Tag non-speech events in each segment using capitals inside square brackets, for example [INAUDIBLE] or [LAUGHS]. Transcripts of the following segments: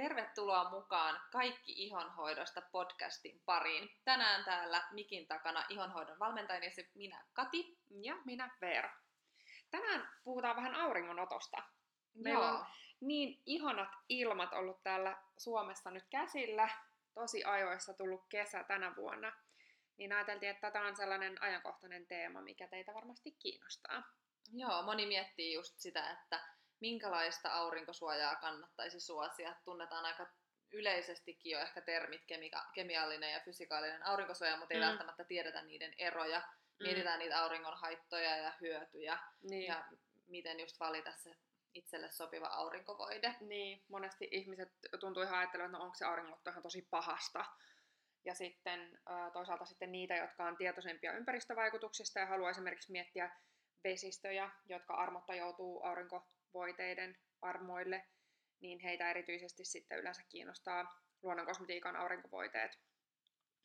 Tervetuloa mukaan Kaikki ihonhoidosta podcastin pariin. Tänään täällä mikin takana ihonhoidon valmentajani minä Kati. Ja minä Veera. Tänään puhutaan vähän auringonotosta. Meillä Joo. on niin ihanat ilmat ollut täällä Suomessa nyt käsillä. Tosi ajoissa tullut kesä tänä vuonna. Niin ajateltiin, että tämä on sellainen ajankohtainen teema, mikä teitä varmasti kiinnostaa. Joo, moni miettii just sitä, että minkälaista aurinkosuojaa kannattaisi suosia. Tunnetaan aika yleisestikin jo ehkä termit kemika- kemiallinen ja fysikaalinen aurinkosuoja, mutta ei mm. välttämättä tiedetä niiden eroja. Mm. Mietitään niitä auringon haittoja ja hyötyjä niin. ja miten just valita se itselle sopiva aurinkovoide. Niin, monesti ihmiset tuntuu ihan ajattelemaan, että no onko se auringonotto ihan tosi pahasta. Ja sitten toisaalta sitten niitä, jotka on tietoisempia ympäristövaikutuksista ja haluaa esimerkiksi miettiä vesistöjä, jotka armotta joutuu aurinkovoiteiden armoille, niin heitä erityisesti sitten yleensä kiinnostaa luonnonkosmetiikan aurinkovoiteet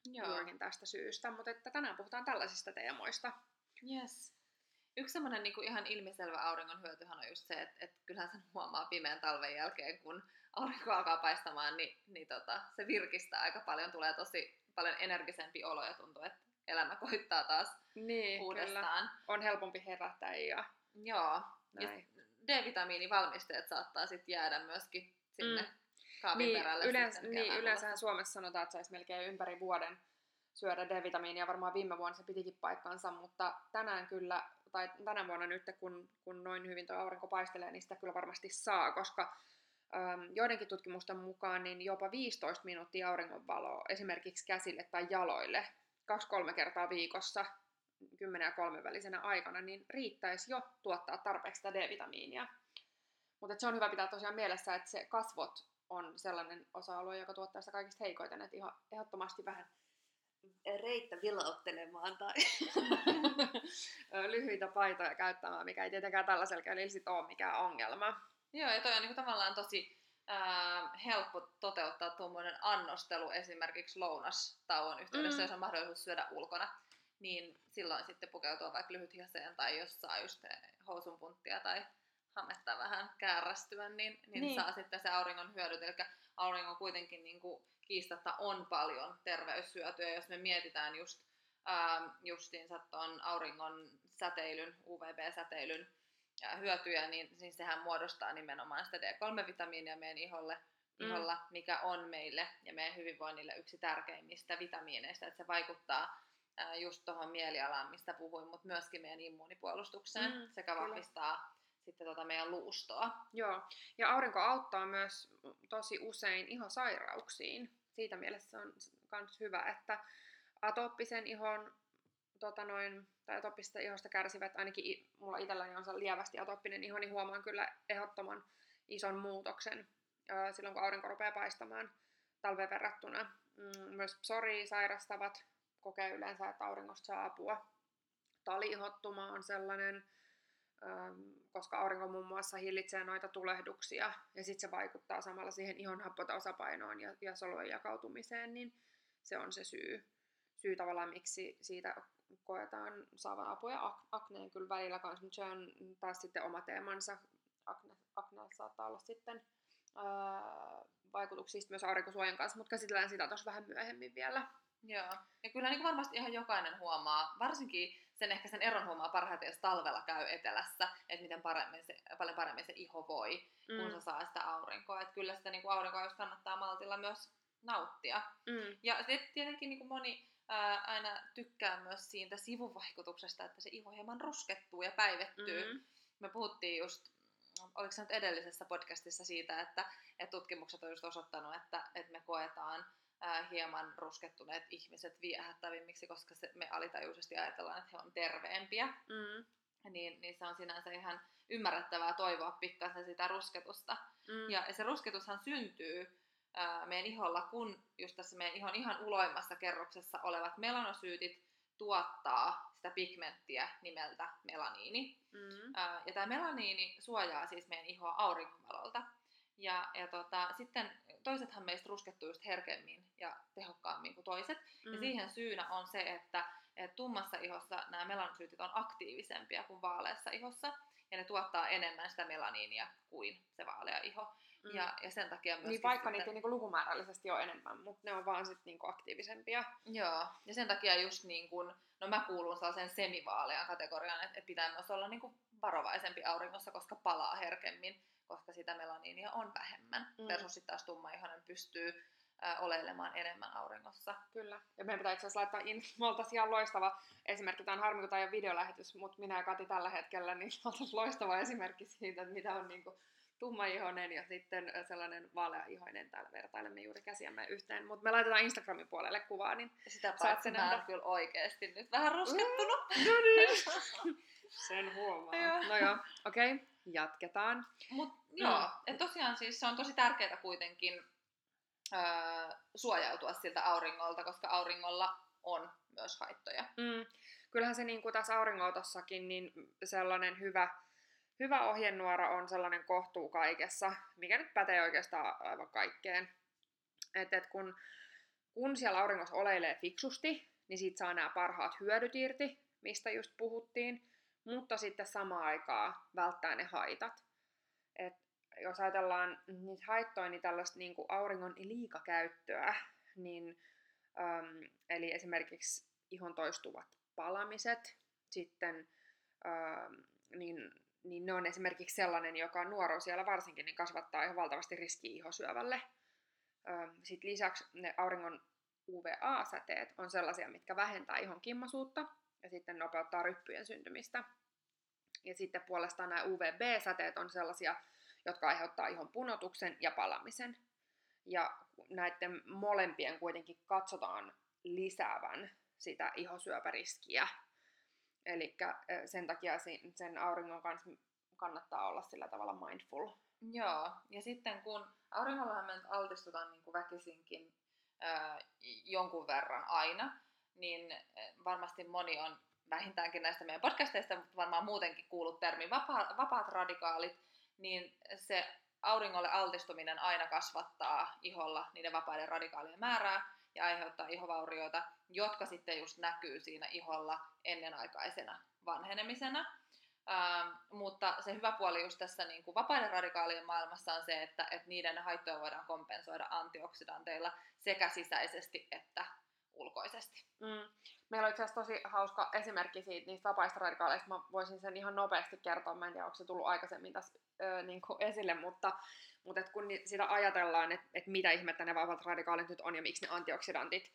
Joo. juurikin tästä syystä. Mutta että tänään puhutaan tällaisista teemoista. Yes. Yksi semmoinen niin kuin ihan ilmiselvä auringon hyötyhän on just se, että, että kyllähän sen huomaa pimeän talven jälkeen, kun aurinko alkaa paistamaan, niin, niin tota, se virkistää aika paljon, tulee tosi paljon energisempi olo ja tuntuu, että elämä koittaa taas niin, uudestaan. Kyllä. On helpompi herätä ja Joo. Näin. D-vitamiinivalmisteet saattaa sitten jäädä myöskin sinne mm. kaapin niin, perälle. Yleensä, niin, yleensähän Suomessa sanotaan, että saisi melkein ympäri vuoden syödä D-vitamiinia. Varmaan viime vuonna se pitikin paikkansa, mutta tänään kyllä, tai tänä vuonna nyt, kun, kun noin hyvin tuo aurinko paistelee, niin sitä kyllä varmasti saa, koska ähm, joidenkin tutkimusten mukaan niin jopa 15 minuuttia auringonvaloa esimerkiksi käsille tai jaloille kaksi-kolme kertaa viikossa 10 ja 3 välisenä aikana, niin riittäisi jo tuottaa tarpeeksi sitä D-vitamiinia. Mutta se on hyvä pitää tosiaan mielessä, että se kasvot on sellainen osa-alue, joka tuottaa sitä kaikista heikoiten, että ihan ehdottomasti vähän reittä vilauttelemaan tai [LAUGHS] lyhyitä paitoja käyttämään, mikä ei tietenkään tällaisella kädellä sit ole mikään ongelma. Joo, ja toi on niinku tavallaan tosi ää, helppo toteuttaa tuommoinen annostelu esimerkiksi lounastauon yhteydessä, mm. jos on mahdollisuus syödä ulkona niin silloin sitten pukeutua vaikka lyhythihaseen tai jos saa just housunpunttia tai hametta vähän käärästyä, niin, niin, niin. saa sitten se auringon hyödyt. Eli auringon kuitenkin niin kuin kiistatta on paljon terveyshyötyä, jos me mietitään just ää, justiinsa tuon auringon säteilyn, UVB-säteilyn ja hyötyjä, niin, niin sehän muodostaa nimenomaan sitä D3-vitamiinia meidän iholle, mm. iholla, mikä on meille ja meidän hyvinvoinnille yksi tärkeimmistä vitamiineista, että se vaikuttaa just tuohon mielialaan, mistä puhuin, mutta myöskin meidän immuunipuolustukseen mm, sekä kyllä. vahvistaa sitten tota meidän luustoa. Joo, ja aurinko auttaa myös tosi usein ihosairauksiin. Siitä mielessä on myös hyvä, että atooppisen ihon tota noin, tai atooppisesta ihosta kärsivät, ainakin mulla itselläni on lievästi atooppinen iho, niin huomaan kyllä ehdottoman ison muutoksen silloin, kun aurinko rupeaa paistamaan talven verrattuna. Mm, myös psori sairastavat kokee yleensä, että auringosta saa apua. Talihottuma on sellainen, ähm, koska aurinko muun muassa hillitsee noita tulehduksia ja sitten se vaikuttaa samalla siihen ihon happotasapainoon ja, ja solujen jakautumiseen, niin se on se syy, syy tavallaan, miksi siitä koetaan saavan apua. Akneen kyllä välillä kanssa, mutta se on taas sitten oma teemansa. Akne, akne saattaa olla sitten ää, vaikutuksista myös aurinkosuojan kanssa, mutta käsitellään sitä tuossa vähän myöhemmin vielä. Joo. Ja kyllä niin varmasti ihan jokainen huomaa, varsinkin sen ehkä sen eron huomaa parhaiten, jos talvella käy etelässä, että miten paremmin se, paljon paremmin se iho voi, mm. kun se saa sitä aurinkoa. Että kyllä sitä niin kuin aurinkoa jos kannattaa maltilla myös nauttia. Mm. Ja tietenkin niin kuin moni ää, aina tykkää myös siitä sivuvaikutuksesta, että se iho hieman ruskettuu ja päivettyy. Mm. Me puhuttiin just oliko se nyt edellisessä podcastissa siitä, että, että tutkimukset on just osoittanut, että, että me koetaan ää, hieman ruskettuneet ihmiset viehättävimmiksi, koska se, me alitajuisesti ajatellaan, että he on terveempiä. Mm. Niin, niin se on sinänsä ihan ymmärrettävää toivoa pikkasen sitä rusketusta. Mm. Ja, ja se rusketushan syntyy ää, meidän iholla, kun just tässä meidän ihon ihan uloimmassa kerroksessa olevat melanosyytit tuottaa sitä pigmenttiä nimeltä melaniini. Mm. Ää, ja tämä melaniini suojaa siis meidän ihoa auringonvalolta. Ja, ja tota, sitten toisethan meistä ruskettuu just herkemmin ja tehokkaammin kuin toiset. Mm. Ja siihen syynä on se, että, että tummassa ihossa nämä melanosyytit on aktiivisempia kuin vaaleassa ihossa. Ja ne tuottaa enemmän sitä melaniinia kuin se vaalea iho. Mm. Ja, ja sen takia myös. Niin vaikka sitten... niitä niinku lukumäärällisesti on enemmän, mutta ne on vaan sitten niinku aktiivisempia. Joo, ja sen takia just niin kun, no mä kuulun sellaiseen semivaalean kategoriaan, että, että pitää myös olla niinku varovaisempi auringossa, koska palaa herkemmin, koska sitä melaniinia on vähemmän. Mm. Versus sitten taas tummaihoinen pystyy ää, oleilemaan enemmän auringossa. Kyllä. Ja meidän pitää itse asiassa laittaa in, [LAUGHS] me oltaisiin ihan loistava esimerkki, tämä on harmi, kun tämä videolähetys, mutta minä ja Kati tällä hetkellä, niin [LAUGHS] oltaisiin loistava esimerkki siitä, että mitä on niinku tummaihoinen ja sitten sellainen vaaleaihoinen. Täällä vertailemme juuri käsiämme yhteen. Mutta me laitetaan Instagramin puolelle kuvaa, niin Sitä paitsi mä nähdä. kyllä oikeasti nyt vähän ruskettunut. Mm, no niin. [LAUGHS] Sen huomaa. Joo. No joo, okei, okay, jatketaan. Mut joo, mm. et tosiaan siis se on tosi tärkeää kuitenkin öö, suojautua siltä auringolta, koska auringolla on myös haittoja. Mm. Kyllähän se niin kuin tässä auringotossakin, niin sellainen hyvä hyvä ohjenuora on sellainen kohtuu kaikessa, mikä nyt pätee oikeastaan aivan kaikkeen. Et, et kun, kun siellä auringossa oleilee fiksusti, niin siitä saa nämä parhaat hyödyt irti, mistä just puhuttiin, mutta sitten samaan aikaan välttää ne haitat. Et jos ajatellaan niitä haittoja, niin tällaista niin kuin auringon liikakäyttöä, niin, äm, eli esimerkiksi ihon toistuvat palamiset, sitten äm, niin niin ne on esimerkiksi sellainen, joka on siellä varsinkin, niin kasvattaa ihan valtavasti riski ihosyövälle. Sitten lisäksi ne auringon UVA-säteet on sellaisia, mitkä vähentää ihon kimmosuutta ja sitten nopeuttaa ryppyjen syntymistä. Ja sitten puolestaan nämä UVB-säteet on sellaisia, jotka aiheuttaa ihon punotuksen ja palamisen. Ja näiden molempien kuitenkin katsotaan lisäävän sitä ihosyöpäriskiä Eli sen takia sen auringon kanssa kannattaa olla sillä tavalla mindful. Joo, ja sitten kun auringollahan me altistutaan niin kuin väkisinkin ää, jonkun verran aina, niin varmasti moni on vähintäänkin näistä meidän podcasteista, mutta varmaan muutenkin kuullut termi vapa- vapaat radikaalit, niin se auringolle altistuminen aina kasvattaa iholla niiden vapaiden radikaalien määrää, ja aiheuttaa ihovaurioita, jotka sitten just näkyy siinä iholla ennenaikaisena vanhenemisena. Ähm, mutta se hyvä puoli just tässä niin kuin vapaiden radikaalien maailmassa on se, että, että niiden haittoja voidaan kompensoida antioksidanteilla sekä sisäisesti että ulkoisesti. Mm. Meillä on itse asiassa tosi hauska esimerkki siitä, niistä vapaista radikaaleista. Mä voisin sen ihan nopeasti kertoa. Mä en tiedä, onko se tullut aikaisemmin tässä ö, niin kuin esille, mutta mutta et kun sitä ajatellaan, että et mitä ihmettä ne vahvat radikaalit nyt on ja miksi ne antioksidantit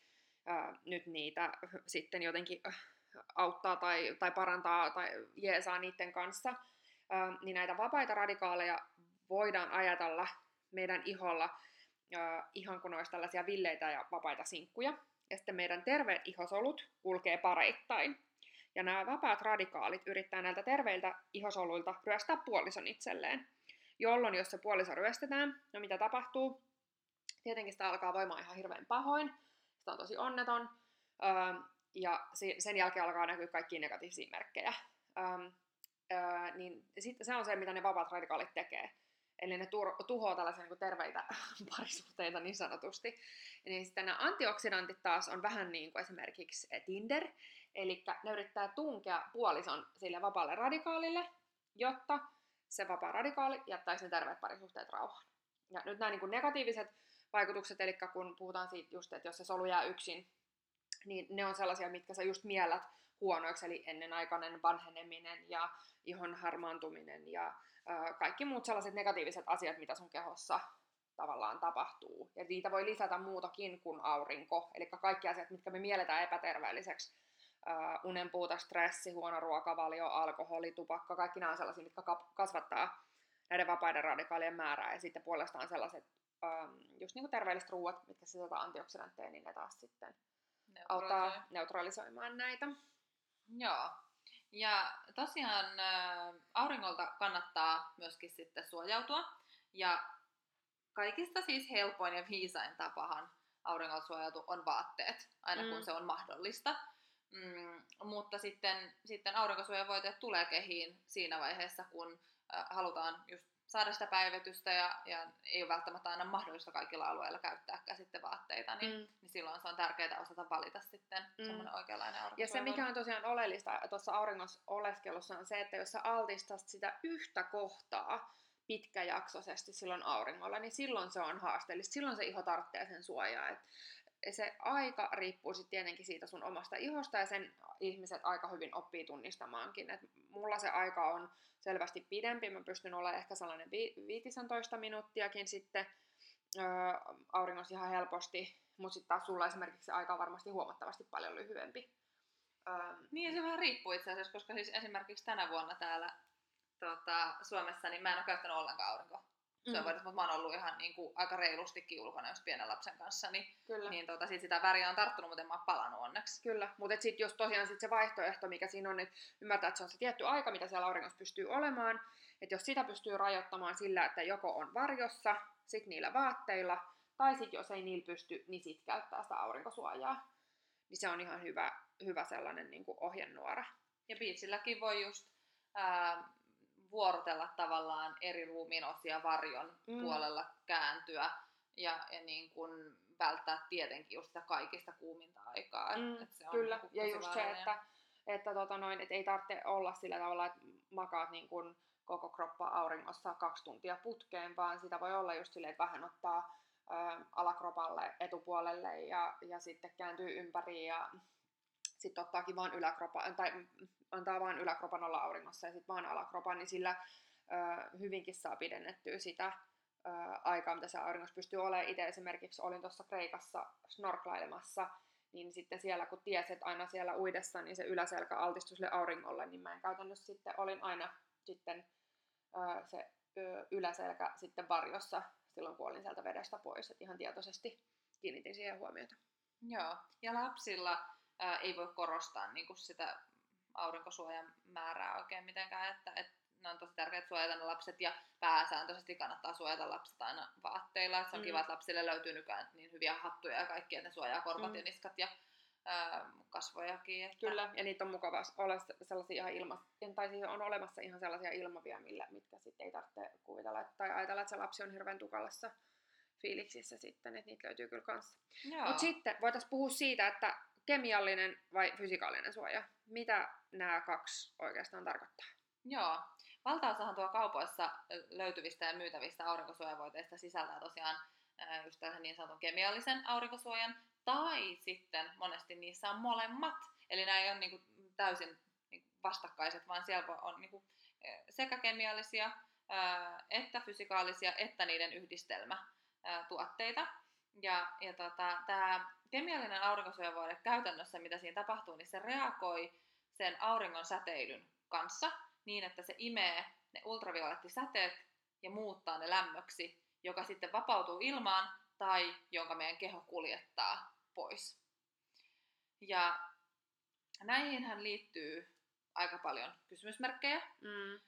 ää, nyt niitä sitten jotenkin auttaa tai, tai parantaa tai jeesaa niiden kanssa, ää, niin näitä vapaita radikaaleja voidaan ajatella meidän iholla ää, ihan kuin olisi tällaisia villeitä ja vapaita sinkkuja. Ja sitten meidän terveet ihosolut kulkee pareittain. Ja nämä vapaat radikaalit yrittää näiltä terveiltä ihosoluilta ryöstää puolison itselleen jolloin jos se puoliso ryöstetään, no mitä tapahtuu? Tietenkin sitä alkaa voimaan ihan hirveän pahoin, sitä on tosi onneton, öö, ja sen jälkeen alkaa näkyä kaikki negatiivisia merkkejä. Öö, öö, niin sitten se on se, mitä ne vapaat radikaalit tekee. Eli ne tur- tuhoaa tällaisia niin terveitä [LAUGHS] parisuhteita niin sanotusti. Niin sitten nämä antioksidantit taas on vähän niin kuin esimerkiksi Tinder. Eli ne yrittää tunkea puolison sille vapaalle radikaalille, jotta se vapaa radikaali jättäisi ne terveet parisuhteet rauhaan. Ja nyt nämä niin kuin negatiiviset vaikutukset, eli kun puhutaan siitä just, että jos se solu jää yksin, niin ne on sellaisia, mitkä sä just miellät huonoiksi, eli ennenaikainen vanheneminen ja ihon harmaantuminen ja ö, kaikki muut sellaiset negatiiviset asiat, mitä sun kehossa tavallaan tapahtuu. Ja niitä voi lisätä muutakin kuin aurinko, eli kaikki asiat, mitkä me mielletään epäterveelliseksi, uh, unenpuuta, stressi, huono ruokavalio, alkoholi, tupakka, kaikki nämä on sellaisia, mitkä kasvattaa näiden vapaiden radikaalien määrää. Ja sitten puolestaan sellaiset um, just niin kuin terveelliset ruuat, mitkä sisältää antioksidantteja, niin ne taas sitten auttaa neutralisoimaan näitä. Joo. Ja tosiaan auringolta kannattaa myöskin sitten suojautua. Ja kaikista siis helpoin ja viisain tapahan auringolta suojautua on vaatteet, aina mm. kun se on mahdollista. Mm, mutta sitten, sitten aurinkosuojavoiteet tulee kehiin siinä vaiheessa, kun halutaan just saada sitä päivitystä ja, ja ei ole välttämättä aina mahdollista kaikilla alueilla käyttää käsittevaatteita, niin, mm. niin silloin se on tärkeää osata valita sitten mm. semmoinen oikeanlainen Ja se, mikä on tosiaan oleellista tuossa auringossa oleskelussa, on se, että jos sä altistat sitä yhtä kohtaa pitkäjaksoisesti silloin auringolla, niin silloin se on haasteellista. Silloin se iho tarvitsee sen suojaa. Et se aika riippuu sitten tietenkin siitä sun omasta ihosta ja sen ihmiset aika hyvin oppii tunnistamaankin. Et mulla se aika on selvästi pidempi, mä pystyn olemaan ehkä sellainen 15 minuuttiakin sitten öö, auringossa ihan helposti, mutta sitten taas sulla esimerkiksi se aika on varmasti huomattavasti paljon lyhyempi. Öö, niin se vähän riippuu itse asiassa, koska siis esimerkiksi tänä vuonna täällä tota, Suomessa, niin mä en ole käyttänyt ollenkaan aurinkoa se on mm. mutta mä oon ollut ihan niin kuin, aika reilustikin ulkona jos pienen lapsen kanssa, niin, Kyllä. niin tota, sit sitä väriä on tarttunut, mutta en mä oon palannut onneksi. Kyllä, mutta sitten jos tosiaan sit se vaihtoehto, mikä siinä on, että ymmärtää, että se on se tietty aika, mitä siellä auringossa pystyy olemaan, että jos sitä pystyy rajoittamaan sillä, että joko on varjossa, sit niillä vaatteilla, tai sitten jos ei niillä pysty, niin sit käyttää sitä aurinkosuojaa. Niin se on ihan hyvä, hyvä sellainen niin kuin ohjenuora. Ja biitsilläkin voi just ää, vuorotella tavallaan eri ruumiin osia varjon mm. puolella kääntyä ja, ja niin kuin välttää tietenkin just sitä kaikista kuuminta aikaa. Mm, se on kyllä, niin ja just se, että, että tota noin, et ei tarvitse olla sillä tavalla, että makaat niin kuin koko kroppa auringossa kaksi tuntia putkeen, vaan sitä voi olla just silleen, että vähän ottaa ö, alakropalle etupuolelle ja, ja sitten kääntyy ympäri ja sitten ottaakin vaan yläkropan, tai antaa vaan yläkropan olla auringossa ja sitten vaan alakropan, niin sillä ö, hyvinkin saa pidennettyä sitä ö, aikaa, mitä se auringossa pystyy olemaan. Itse esimerkiksi olin tuossa Kreikassa snorklailemassa, niin sitten siellä kun tiesi, että aina siellä uidessa, niin se yläselkä altistui sille auringolle, niin mä en käytännössä sitten, olin aina sitten ö, se ö, yläselkä sitten varjossa silloin, kun olin sieltä vedestä pois, että ihan tietoisesti kiinnitin siihen huomiota. Joo, ja lapsilla ää, ei voi korostaa niin kuin sitä aurinkosuojan määrää oikein mitenkään, että, että ne on tosi tärkeää suojata ne lapset ja pääsääntöisesti kannattaa suojata lapset aina vaatteilla. Että se on mm. kiva, että lapsille löytyy nykyään niin hyviä hattuja ja kaikki, että ne suojaa korvat mm. ja niskat ja ää, kasvojakin. Että... Kyllä, ja niitä on mukava olla sellaisia ihan ilma, tai siis on olemassa ihan sellaisia ilmavia, millä, mitkä sitten ei tarvitse kuvitella tai ajatella, että se lapsi on hirveän tukalassa fiiliksissä sitten, että niitä löytyy kyllä kanssa. Mutta sitten voitaisiin puhua siitä, että kemiallinen vai fysikaalinen suoja? Mitä nämä kaksi oikeastaan tarkoittaa? Joo. Valtaosahan tuo kaupoissa löytyvistä ja myytävistä aurinkosuojavoiteista sisältää tosiaan just niin sanotun kemiallisen aurinkosuojan, tai sitten monesti niissä on molemmat. Eli nämä ei ole niin kuin täysin niin vastakkaiset, vaan siellä on niin kuin sekä kemiallisia että fysikaalisia että niiden yhdistelmä tuotteita. Ja, ja tota, tämä kemiallinen aurinkosuojavuode käytännössä, mitä siinä tapahtuu, niin se reagoi sen auringon säteilyn kanssa niin, että se imee ne ultraviolettisäteet ja muuttaa ne lämmöksi, joka sitten vapautuu ilmaan tai jonka meidän keho kuljettaa pois. Ja näihinhän liittyy aika paljon kysymysmerkkejä. Mm.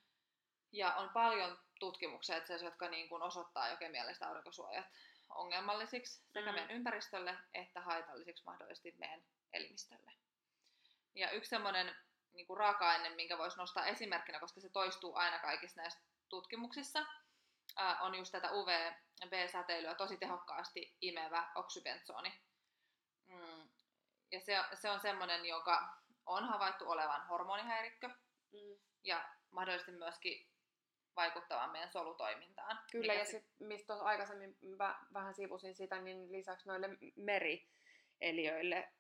Ja on paljon tutkimuksia, että se, jotka niin kuin osoittaa jo kemialliset aurinkosuojat ongelmallisiksi sekä mm. meidän ympäristölle että haitallisiksi mahdollisesti meidän elimistölle. Ja yksi semmoinen niin kuin raaka-aine, minkä voisi nostaa esimerkkinä, koska se toistuu aina kaikissa näissä tutkimuksissa, on just tätä UVB-säteilyä tosi tehokkaasti imevä oksybentsoni. Mm. Ja se, se on semmoinen, joka on havaittu olevan hormonihäirikkö mm. ja mahdollisesti myöskin vaikuttavan meidän solutoimintaan. Kyllä, ja sit, mistä aikaisemmin mä vähän sivusin sitä, niin lisäksi noille merieliöille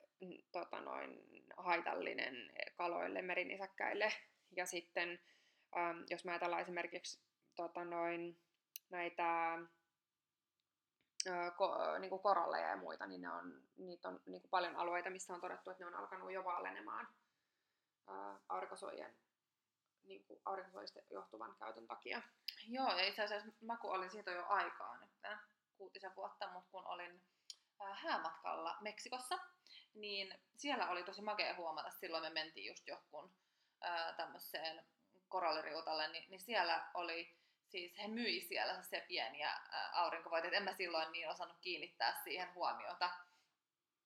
tota noin, haitallinen kaloille, merinisäkkäille. Ja sitten, ähm, jos mä ajatellaan esimerkiksi tota noin, näitä äh, ko, niin kuin koralleja ja muita, niin ne on, niitä on niin kuin paljon alueita, missä on todettu, että ne on alkanut jo vaalenemaan äh, aurinkosuojien niin kuin johtuvan käytön takia. Joo, ja itse asiassa mä kun olin siitä jo aikaa nyt, kuutisen vuotta, mutta kun olin häämatkalla Meksikossa, niin siellä oli tosi makea huomata, silloin me mentiin just johonkin tämmöiseen koralliriutalle, niin, niin siellä oli, siis he myi siellä se pieniä aurinkovoiteita, en mä silloin niin osannut kiinnittää siihen huomiota,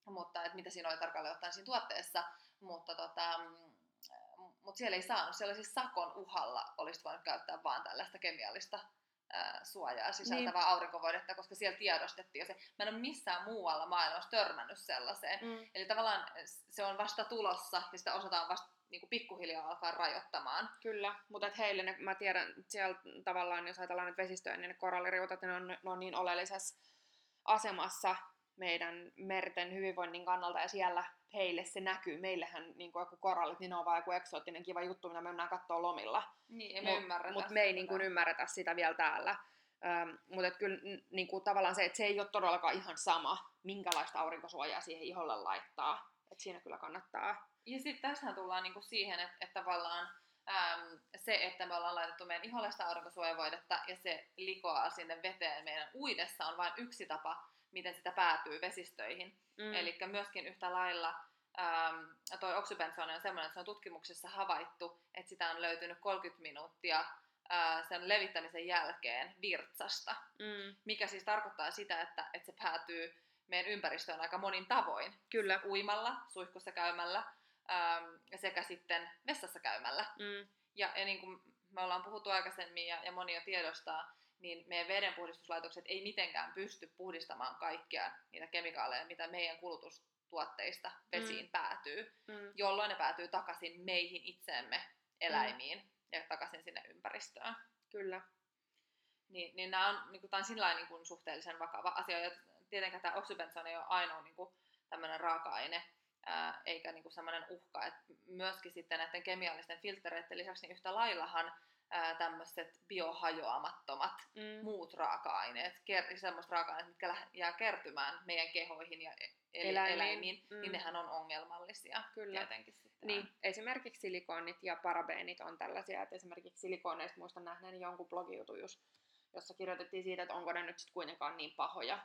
mutta että mitä siinä oli tarkalleen ottaen siinä tuotteessa, mutta tota, mutta siellä ei saanut. Siellä siis sakon uhalla olisi voinut käyttää vaan tällaista kemiallista ää, suojaa sisältävää niin. aurinkovoidetta, koska siellä tiedostettiin jo se. Mä en ole missään muualla maailmassa törmännyt sellaiseen. Mm. Eli tavallaan se on vasta tulossa ja sitä osataan vasta niin kuin pikkuhiljaa alkaa rajoittamaan. Kyllä, mutta heille, ne, mä tiedän, siellä tavallaan, jos ajatellaan nyt vesistöjä, niin ne koralliriutat, ne on, ne on niin oleellisessa asemassa meidän merten hyvinvoinnin kannalta, ja siellä heille se näkyy. Meillähän niin kuin joku korallit, niin ne on vaan joku eksoottinen kiva juttu, mitä me mennään katsoa lomilla. Niin, me Mutta me ei niin kuin, ymmärretä sitä vielä täällä. Ähm, mutta kyllä niin kuin, tavallaan se, että se ei ole todellakaan ihan sama, minkälaista aurinkosuojaa siihen iholle laittaa. Et siinä kyllä kannattaa. Ja sitten tässähän tullaan niinku siihen, että, että tavallaan äm, se, että me ollaan laitettu meidän iholle sitä aurinkosuojavoidetta ja se likoaa sinne veteen meidän uidessa on vain yksi tapa, miten sitä päätyy vesistöihin. Mm. Eli myöskin yhtä lailla äm, toi on semmoinen, että se on tutkimuksessa havaittu, että sitä on löytynyt 30 minuuttia ää, sen levittämisen jälkeen virtsasta, Mm. mikä siis tarkoittaa sitä, että, että se päätyy meidän ympäristöön aika monin tavoin. Kyllä. Uimalla, suihkussa käymällä äm, sekä sitten vessassa käymällä. Mm. Ja, ja niin kuin me ollaan puhuttu aikaisemmin ja, ja moni jo tiedostaa, niin meidän vedenpuhdistuslaitokset ei mitenkään pysty puhdistamaan kaikkia niitä kemikaaleja, mitä meidän kulutustuotteista vesiin mm. päätyy, Mm. jolloin ne päätyy takaisin meihin itseemme, eläimiin mm. ja takaisin sinne ympäristöön. Kyllä. Niin, niin nämä on, niin kuin, tämä on sillä niin kuin, suhteellisen vakava asia. Ja tietenkään tämä oksybenzoni ei ole ainoa niin kuin, tämmöinen raaka-aine, ää, eikä niin kuin, semmoinen uhka. Et myöskin sitten näiden kemiallisten filtreiden lisäksi niin yhtä laillahan tämmöiset biohajoamattomat Mm. muut raaka-aineet, ker- semmoiset raaka-aineet, mitkä lä- jää kertymään meidän kehoihin ja e- eli Eläimiin. eläimiin, Mm. niin nehän on ongelmallisia Kyllä. tietenkin sitten. Niin, esimerkiksi silikoonit ja parabeenit on tällaisia, että esimerkiksi silikooneista muistan nähneeni jonkun blogijutun, jos- jossa kirjoitettiin siitä, että onko ne nyt sitten kuitenkaan niin pahoja,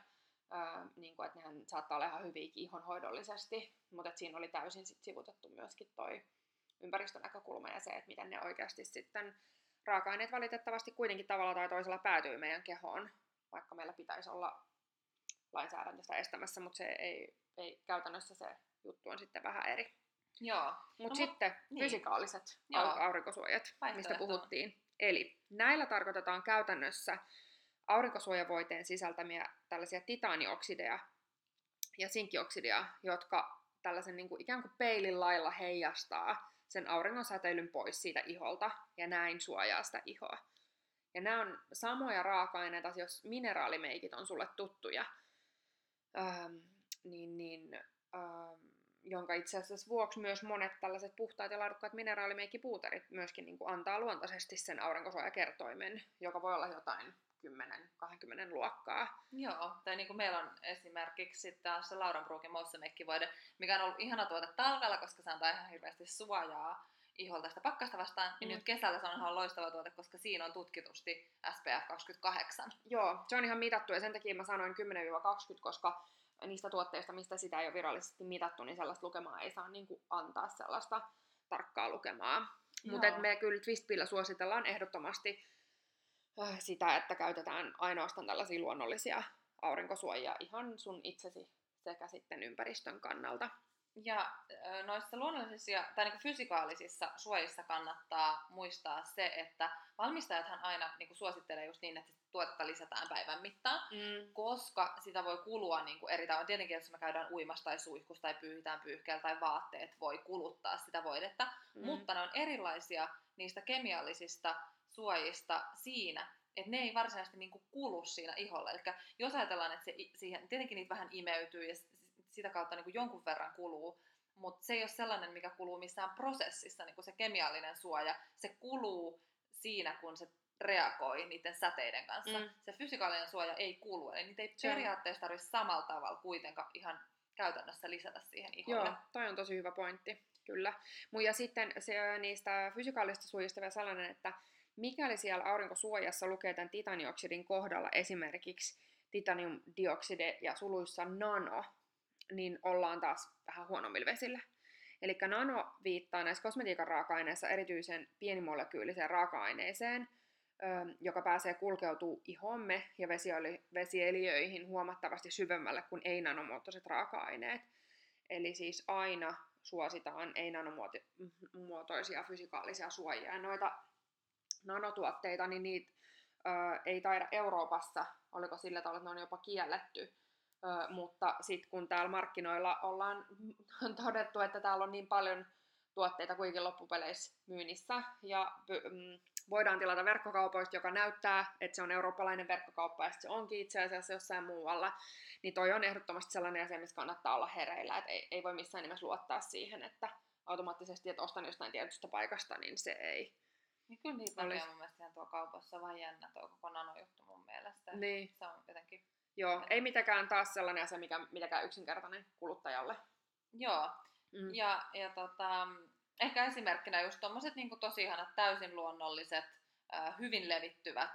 ää, niin kuin, että nehän saattaa olla ihan hyviäkin ihonhoidollisesti, mutta että siinä oli täysin sit sivutettu myöskin toi ympäristönäkökulma ja se, että miten ne oikeasti sitten raaka-aineet valitettavasti kuitenkin tavalla tai toisella päätyy meidän kehoon, vaikka meillä pitäisi olla lainsäädäntö sitä estämässä, mutta se ei, ei käytännössä se juttu on sitten vähän eri. Joo. Mutta No, sitten niin. fysikaaliset Joo. au- aurinkosuojat, mistä puhuttiin. Eli näillä tarkoitetaan käytännössä aurinkosuojavoiteen sisältämiä tällaisia titaanioksideja ja sinkkioksideja, jotka tällaisen niin kuin ikään kuin peilin lailla heijastaa sen auringon säteilyn pois siitä iholta ja näin suojaa sitä ihoa. Ja nämä on samoja raaka-aineita, jos mineraalimeikit on sulle tuttuja, ähm, niin, niin ähm, jonka itse asiassa vuoksi myös monet tällaiset puhtaat ja laadukkaat mineraalimeikkipuuterit myöskin niin kuin antaa luontaisesti sen aurinkosuojakertoimen, joka voi olla jotain 10-20 luokkaa. Joo, tai niin kuin meillä on esimerkiksi taas se Lauran Bruukin Moissamekkivoide, mikä on ollut ihana tuote talvella, koska se antaa ihan hirveästi suojaa iholta sitä pakkasta vastaan, niin Mm. nyt kesällä se on ihan loistava tuote, koska siinä on tutkitusti SPF 28. Joo, se on ihan mitattu ja sen takia mä sanoin 10-20, koska niistä tuotteista, mistä sitä ei ole virallisesti mitattu, niin sellaista lukemaa ei saa niin kuin antaa sellaista tarkkaa lukemaa. Mutta me kyllä Twistpillä suositellaan ehdottomasti sitä, että käytetään ainoastaan tällaisia luonnollisia aurinkosuojia ihan sun itsesi sekä sitten ympäristön kannalta. Ja noissa luonnollisissa tai niin fysikaalisissa suojissa kannattaa muistaa se, että valmistajathan aina niin suosittelee just niin, että tuotetta lisätään päivän mittaan, Mm. koska sitä voi kulua niin kuin eri tavoin. Tietenkin, jos me käydään uimassa tai suihkussa tai pyyhitään pyyhkeellä tai vaatteet voi kuluttaa sitä voidetta, Mm. mutta ne on erilaisia niistä kemiallisista suojista siinä, että ne ei varsinaisesti niin kuin kulu siinä iholla. Eli jos ajatellaan, että se, siihen, tietenkin niitä vähän imeytyy ja sitä kautta niin kuin jonkun verran kuluu, mutta se ei ole sellainen, mikä kuluu missään prosessissa, niin kuin se kemiallinen suoja. Se kuluu siinä, kun se reagoi niiden säteiden kanssa. Mm. Se fysikaalinen suoja ei kulu, eli niitä ei periaatteessa tarvitse samalla tavalla kuitenkaan ihan käytännössä lisätä siihen iholle. Joo, toi on tosi hyvä pointti, kyllä. Ja sitten se, niistä fysikaalisista suojista vielä sellainen, että mikäli siellä aurinkosuojassa lukee tämän titanioksidin kohdalla esimerkiksi titaniumdiokside ja suluissa nano, niin ollaan taas vähän huonommilla vesillä. Eli nano viittaa näissä kosmetiikan raaka-aineissa erityisen pienimolekyyliseen raaka-aineeseen, joka pääsee kulkeutuu ihomme ja vesieliöihin huomattavasti syvemmälle kuin ei-nanomuotoiset raaka-aineet. Eli siis aina suositaan ei-nanomuotoisia fysikaalisia suojia. Noita nanotuotteita, niin niitä ö, ei taida Euroopassa, oliko sillä tavalla, että ne on jopa kielletty. Ö, mutta sitten kun täällä markkinoilla ollaan [LAUGHS] todettu, että täällä on niin paljon tuotteita kuitenkin loppupeleissä myynnissä. Ja mm, voidaan tilata verkkokaupoista, joka näyttää, että se on eurooppalainen verkkokauppa, ja se onkin itse asiassa jossain muualla. Niin toi on ehdottomasti sellainen asia, missä kannattaa olla hereillä. Että ei, ei voi missään nimessä luottaa siihen, että automaattisesti, että ostan jostain tietystä paikasta, niin se ei. Niin kyllä niitä Olis... mun mielestä tuo kaupassa vaan jännä tuo koko nanojuttu mun mielestä. Niin. Se on jotenkin... Joo, ei mitenkään taas sellainen asia, mikä mitenkään yksinkertainen kuluttajalle. Joo, mm. ja, ja tota, ehkä esimerkkinä just tommoset niin tosi ihanat, täysin luonnolliset, äh, hyvin levittyvät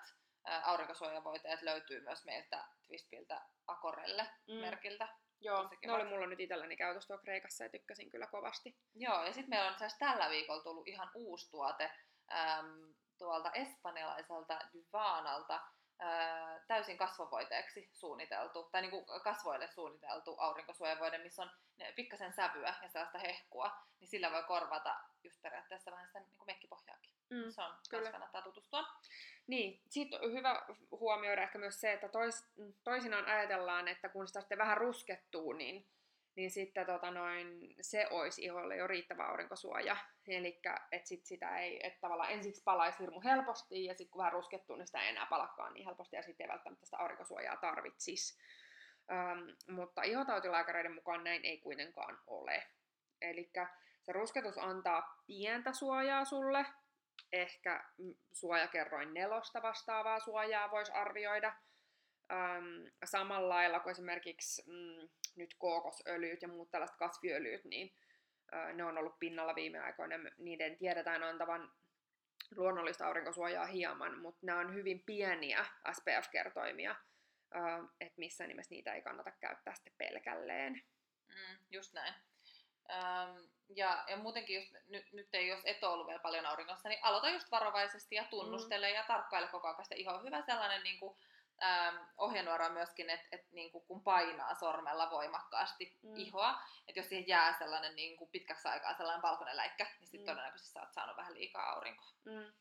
äh, aurinkosuojavoiteet löytyy myös meiltä Twistpiltä Akorelle mm. merkiltä. Joo, ne oli mulla nyt itselläni käytössä tuo Kreikassa ja tykkäsin kyllä kovasti. Joo, ja sitten meillä on siis tällä viikolla tullut ihan uusi tuote äm, tuolta espanjalaiselta Dyvanalta, täysin kasvovoiteeksi suunniteltu, tai niin kuin kasvoille suunniteltu aurinkosuojavoide, missä on pikkasen sävyä ja sellaista hehkua, niin sillä voi korvata just periaatteessa vähän sitä niin kuin mekkipohjaakin. Mm, se on, kyllä. kannattaa tutustua. Niin, sitten on hyvä huomioida ehkä myös se, että tois, toisinaan ajatellaan, että kun sitä sitten vähän ruskettuu, niin niin sitten tota noin, se olisi iholle jo riittävä aurinkosuoja. Eli että sit sitä ei, että tavallaan ensiksi palaisi hirmu helposti ja sitten kun vähän ruskettuu, niin sitä ei enää palakkaan niin helposti ja sitten ei välttämättä sitä aurinkosuojaa tarvitsisi. Öm, mutta ihotautilääkäreiden mukaan näin ei kuitenkaan ole. Eli se rusketus antaa pientä suojaa sulle, ehkä suojakerroin nelosta vastaavaa suojaa voisi arvioida. Öm, samalla lailla kuin esimerkiksi mm, nyt kookosöljyt ja muut tällaiset kasviöljyt, niin ne on ollut pinnalla viime aikoina. Niiden tiedetään antavan luonnollista aurinkosuojaa hieman, mutta nämä on hyvin pieniä SPF-kertoimia, että missään nimessä niitä ei kannata käyttää sitten pelkälleen. Mm, just näin. Ähm, ja, ja muutenkin, just, nyt, nyt ei jos et ole ollut vielä paljon auringossa, niin aloita just varovaisesti ja tunnustele mm. ja tarkkaile koko ajan sitä ihoa. Hyvä sellainen niin kuin, ähm, ohjenuora myöskin, että et, niinku, kun painaa sormella voimakkaasti mm. ihoa, että jos siihen jää sellainen niinku, pitkäksi aikaa sellainen valkoinen läikkä, niin sitten mm. todennäköisesti sä oot saanut vähän liikaa aurinkoa. Mm.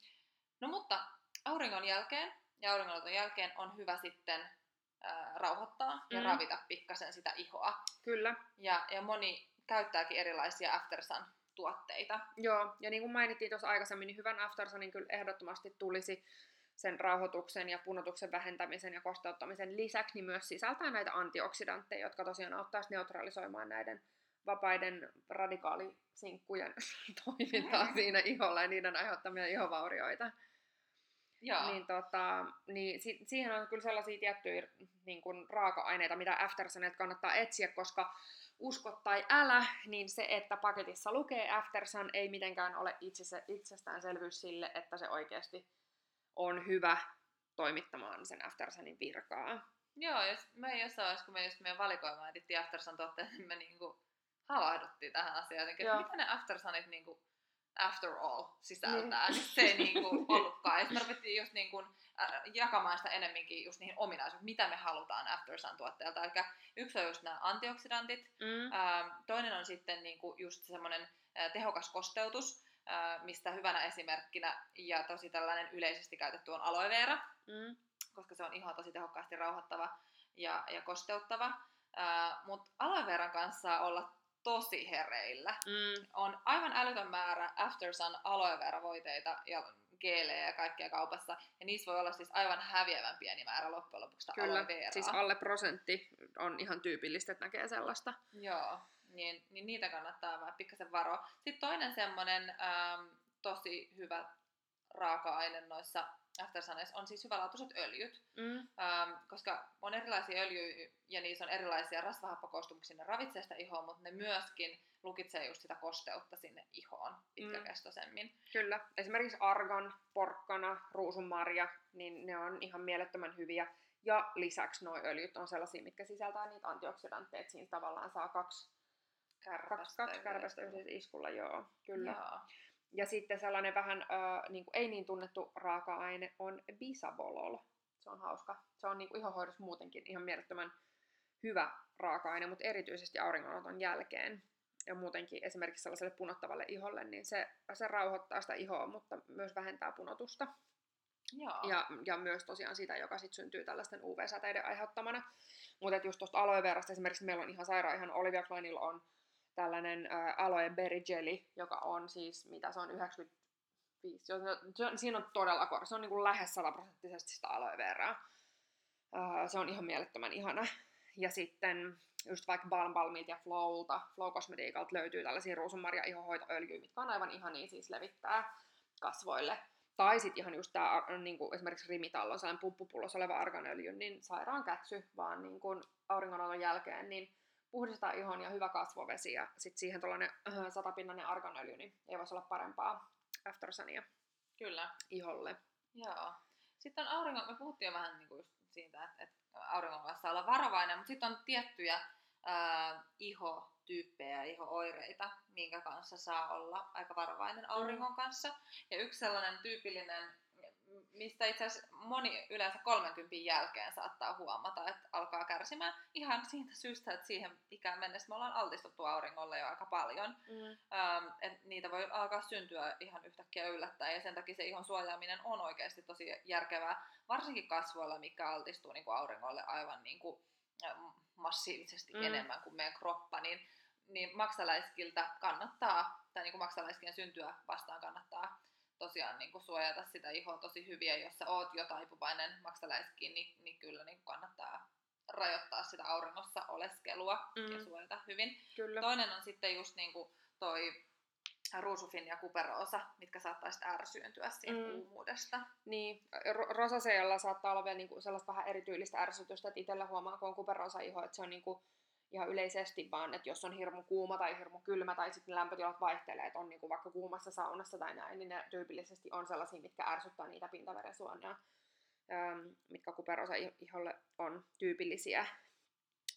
No mutta auringon jälkeen ja auringonoton jälkeen on hyvä sitten äh, rauhoittaa ja mm. ravita pikkasen sitä ihoa. Kyllä. Ja, ja moni käyttääkin erilaisia Aftersun tuotteita. Joo, ja niin kuin mainittiin tuossa aikaisemmin, niin hyvän Aftersunin kyllä ehdottomasti tulisi sen rauhoituksen ja punotuksen vähentämisen ja kosteuttamisen lisäksi niin myös sisältää näitä antioksidantteja, jotka tosiaan auttaisi neutralisoimaan näiden vapaiden radikaalisinkkujen [LAUGHS] toimintaa siinä iholla ja niiden aiheuttamia ihovaurioita. Joo. Niin, tota, niin si- siihen on kyllä sellaisia tiettyjä niin kuin raaka-aineita, mitä Aftersunet kannattaa etsiä, koska usko tai älä, niin se, että paketissa lukee Aftersun, ei mitenkään ole itsestäänselvyys sille, että se oikeasti on hyvä toimittamaan sen Aftersunin virkaa. Joo, jos me jossain vaiheessa, kun me just meidän valikoimaan edittiin Aftersun tuotteet, niin me niinku havahduttiin tähän asiaan jotenkin, että mitä ne Aftersunit niinku after all sisältää, niin, se ei niinku ollutkaan. Ja me ruvettiin just niinku, äh, jakamaan sitä enemminkin just niihin ominaisuuksiin, mitä me halutaan Aftersun tuotteelta. Eli yksi on just nämä antioksidantit, mm. äh, toinen on sitten niinku just semmoinen äh, tehokas kosteutus, mistä hyvänä esimerkkinä ja tosi tällainen yleisesti käytetty on aloe vera, mm. koska se on ihan tosi tehokkaasti rauhoittava ja, ja kosteuttava. Mutta aloe veran kanssa olla tosi hereillä. Mm. On aivan älytön määrä After Sun aloe vera voiteita ja geelejä ja kaikkea kaupassa. Ja niissä voi olla siis aivan häviävän pieni määrä loppujen lopuksi Kyllä, aloe veraa. siis alle prosentti on ihan tyypillistä, että näkee sellaista. Joo niin, niin niitä kannattaa vähän pikkasen varoa. Sitten toinen semmoinen ähm, tosi hyvä raaka-aine noissa aftersuneissa on siis hyvälaatuiset öljyt, mm. ähm, koska on erilaisia öljyjä ja niissä on erilaisia rasvahappokoostumuksia, ne ravitsee sitä ihoa, mutta ne myöskin lukitsee just sitä kosteutta sinne ihoon pitkäkestoisemmin. Mm. Kyllä, esimerkiksi argan, porkkana, ruusunmarja, niin ne on ihan mielettömän hyviä. Ja lisäksi nuo öljyt on sellaisia, mitkä sisältää niitä antioksidantteja, että siinä tavallaan saa kaksi Kärpästä kaksi, kaksi kärpästä yhdessä iskulla, joo, kyllä. Joo. Ja sitten sellainen vähän äh, niin kuin ei niin tunnettu raaka-aine on bisabolol. Se on hauska. Se on niin kuin ihohoidossa muutenkin ihan mielettömän hyvä raaka-aine, mutta erityisesti auringonoton jälkeen ja muutenkin esimerkiksi sellaiselle punottavalle iholle, niin se, se rauhoittaa sitä ihoa, mutta myös vähentää punotusta. Joo. Ja, ja myös tosiaan sitä, joka sitten syntyy tällaisten UV-säteiden aiheuttamana. Mutta just tuosta aloe verasta esimerkiksi meillä on ihan sairaan, ihan Olivia Kleinilla on tällainen ä, aloe berry jelly, joka on siis, mitä se on, 95, se on, siinä on todella korkea, se on niin kuin lähes 100 prosenttisesti sitä aloe veraa. Ä, se on ihan mielettömän ihana. Ja sitten just vaikka Balm Balmilta ja Flowlta, Flow Cosmetiikalta löytyy tällaisia ruusunmarja ihohoitoöljyjä, mitkä on aivan ihania siis levittää kasvoille. Tai sitten ihan just tämä niin esimerkiksi Rimital on sellainen pumppupullossa oleva arganöljy, niin sairaan kätsy, vaan niin kuin jälkeen, niin puhdistaa ihon ja hyvä kasvovesi ja sitten siihen tuollainen äh, satapinnainen arganöljy, niin ei voisi olla parempaa aftersania Kyllä. iholle. Joo. Sitten on auringon, me puhuttiin jo vähän niin kuin siitä, että, että auringon kanssa olla varovainen, mutta sitten on tiettyjä ää, ihotyyppejä ja ihooireita, minkä kanssa saa olla aika varovainen auringon mm. kanssa. Ja yksi sellainen tyypillinen, mistä itse asiassa moni yleensä 30 jälkeen saattaa huomata, että alkaa kärsimään ihan siitä syystä, että siihen ikään mennessä me ollaan altistuttu auringolle jo aika paljon. Mm. Ähm, et niitä voi alkaa syntyä ihan yhtäkkiä yllättäen ja sen takia se ihon suojaaminen on oikeasti tosi järkevää, varsinkin kasvoilla, mikä altistuu niin kuin auringolle aivan niin kuin, massiivisesti mm. enemmän kuin meidän kroppa, niin, niin maksaläiskiltä kannattaa, tai niin kuin maksaläiskien syntyä vastaan kannattaa tosiaan niin kuin suojata sitä ihoa tosi hyviä, jos sä oot jo taipuvainen maksaläiskiin, niin, niin kyllä niin kannattaa rajoittaa sitä auringossa oleskelua mm. ja suojata hyvin. Kyllä. Toinen on sitten just niin kuin toi ruusufin ja kuperoosa, mitkä saattaisi ärsyyntyä siitä mm. kuumuudesta. Niin, rosaseella saattaa olla vielä niinku sellaista vähän erityylistä ärsytystä, että itsellä huomaa, kun on kuperoosa iho, että se on niinku ihan yleisesti vaan, että jos on hirmu kuuma tai hirmu kylmä tai sitten lämpötilat vaihtelee, että on niinku vaikka kuumassa saunassa tai näin, niin ne tyypillisesti on sellaisia, mitkä ärsyttää niitä pintaverensuonia, ähm, mitkä kuperoosa iholle on tyypillisiä.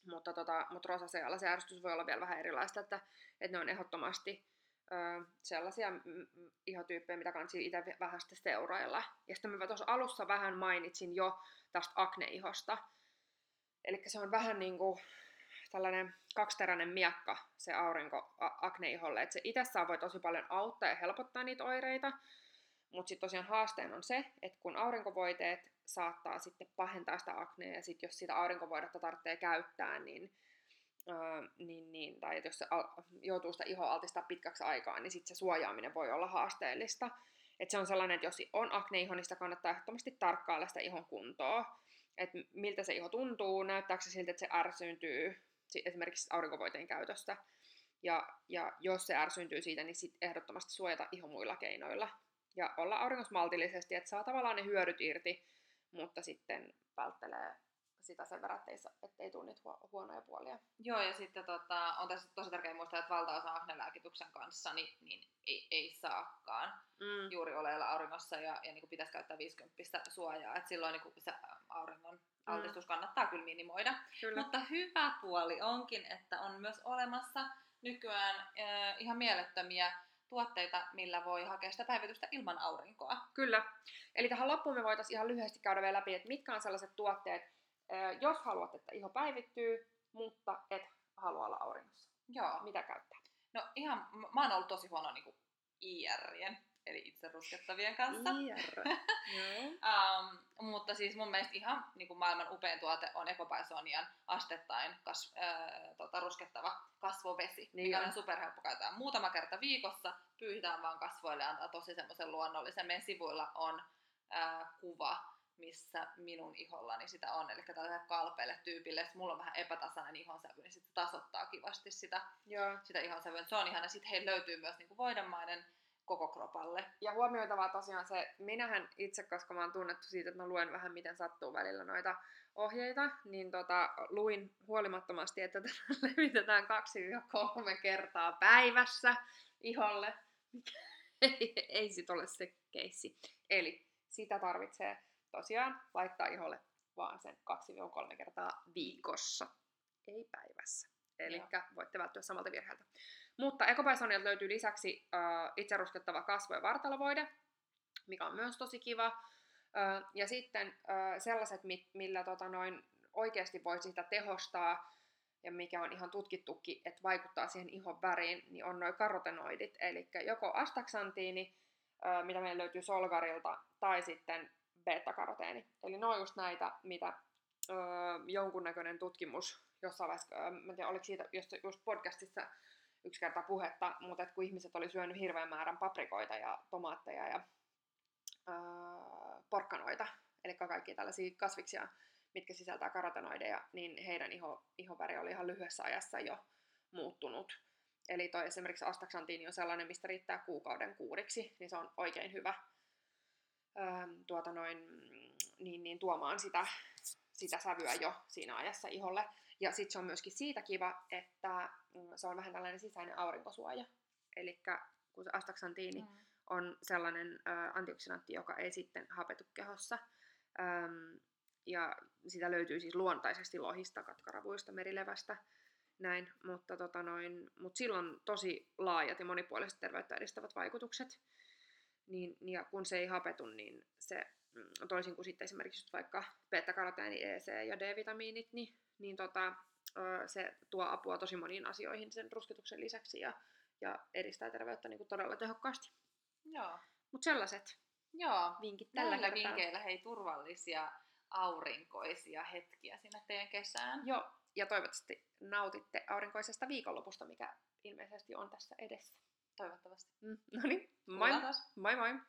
Mutta, tota, mutta rosasealla se ärsytys voi olla vielä vähän erilaista, että, että ne on ehdottomasti ö, sellaisia ihotyyppejä, mitä kannattaa itse vähän sitten seurailla. Ja sitten mä tuossa alussa vähän mainitsin jo tästä akneihosta. Eli se on vähän niin kuin tällainen kaksiteräinen miekka se aurinko akneiholle. Että se itsessään voi tosi paljon auttaa ja helpottaa niitä oireita. Mutta sitten tosiaan haasteen on se, että kun aurinkovoiteet saattaa sitten pahentaa sitä aknea, ja sitten jos sitä aurinkovoidetta tarvitsee käyttää, niin Öö, niin, niin, tai jos se al- joutuu sitä ihoa altistaa pitkäksi aikaa, niin sitten se suojaaminen voi olla haasteellista. Et se on sellainen, että jos on akneiho, niin sitä kannattaa ehdottomasti tarkkailla sitä ihon kuntoa. Että miltä se iho tuntuu, näyttääkö se siltä, että se ärsyyntyy esimerkiksi aurinkovoiteen käytöstä. Ja, ja jos se ärsyyntyy siitä, niin sit ehdottomasti suojata iho muilla keinoilla. Ja olla auringossa maltillisesti, että saa tavallaan ne hyödyt irti, mutta sitten välttelee sitä sen verran, ettei, ettei tule niitä huonoja puolia. Joo, ja sitten tota, on tässä tosi tärkeää muistaa, että valtaosa aknelääkityksen kanssa niin, niin ei, ei saakaan mm. juuri oleella auringossa ja, ja niin kuin pitäisi käyttää 50 suojaa, että silloin niin kuin se auringon mm. altistus mm. kannattaa kyllä minimoida. Kyllä. Mutta hyvä puoli onkin, että on myös olemassa nykyään äh, ihan mielettömiä tuotteita, millä voi hakea sitä päivitystä ilman aurinkoa. Kyllä. Eli tähän loppuun me voitaisiin ihan lyhyesti käydä vielä läpi, että mitkä on sellaiset tuotteet, jos haluat, että iho päivittyy, mutta et halua olla auringossa. Joo. Mitä käyttää? No ihan, mä oon ollut tosi huono niin IRien, eli itse ruskettavien kanssa. IR. um, [LAUGHS] mutta siis mun mielestä ihan niin kuin maailman upein tuote on Ecopaisonian astettain kas, äh, tota, ruskettava kasvovesi, niin mikä on superhelppo käyttää. Muutama kerta viikossa pyyhitään vaan kasvoille ja antaa tosi semmoisen luonnollisen. Meidän sivuilla on äh, kuva missä minun ihollani sitä on. Eli tällaiselle kalpeelle tyypille, jos mulla on vähän epätasainen ihonsävy, niin sitten tasoittaa kivasti sitä, Joo. sitä ihonsävyä. Se on ihan, ja sitten heillä löytyy myös niinku voidemainen koko kropalle. Ja huomioitavaa tosiaan se, minähän itse, koska mä oon tunnettu siitä, että mä luen vähän miten sattuu välillä noita ohjeita, niin tota, luin huolimattomasti, että tätä [LAUGHS] levitetään 2-3 kertaa päivässä iholle, [LAUGHS] ei, ei sit ole se keissi. Eli sitä tarvitsee tosiaan laittaa iholle vaan sen 2-3 kertaa viikossa, ei päivässä. Eli voitte välttyä samalta virheeltä. Mutta Ecopaisonilta löytyy lisäksi äh, itse ruskettava kasvo- ja vartalovoide, mikä on myös tosi kiva. Äh, ja sitten äh, sellaiset, millä tota, noin, oikeasti voi sitä tehostaa, ja mikä on ihan tutkittukin, että vaikuttaa siihen ihon väriin, niin on noin karotenoidit. Eli joko astaxantiini, äh, mitä meillä löytyy Solgarilta, tai sitten beta-karoteeni. Eli ne on just näitä, mitä öö, jonkunnäköinen tutkimus jossain vaiheessa, öö, mä en tiedä oliko siitä just, just podcastissa yksi kerta puhetta, mutta et kun ihmiset oli syönyt hirveän määrän paprikoita ja tomaatteja ja ää, porkkanoita, eli kaikki tällaisia kasviksia, mitkä sisältää karotenoideja, niin heidän iho, ihoväri oli ihan lyhyessä ajassa jo muuttunut. Eli toi esimerkiksi astaxantiini on sellainen, mistä riittää kuukauden kuuriksi, niin se on oikein hyvä tuota noin, niin, niin tuomaan sitä, sitä sävyä jo siinä ajassa iholle. Ja sitten se on myöskin siitä kiva, että mm, se on vähän tällainen sisäinen aurinkosuoja. Eli kun se astaxantiini mm. on sellainen ä, antioksidantti, joka ei sitten hapetu kehossa. Äm, ja sitä löytyy siis luontaisesti lohista, katkaravuista, merilevästä, näin, mutta tota noin, mut silloin tosi laajat ja monipuoliset terveyttä edistävät vaikutukset. Niin, ja kun se ei hapetu, niin se mm, toisin kuin sitten esimerkiksi vaikka beta-karoteeni, EC ja D-vitamiinit, niin, niin tota, se tuo apua tosi moniin asioihin sen rusketuksen lisäksi ja, ja edistää terveyttä niin kuin todella tehokkaasti. Joo. Mutta sellaiset Joo. vinkit tällä Näillä kertaa. vinkkeillä hei turvallisia aurinkoisia hetkiä sinne teidän kesään. Joo, ja toivottavasti nautitte aurinkoisesta viikonlopusta, mikä ilmeisesti on tässä edessä. Toivottavasti. Mm. No niin, moi taas. moi moi!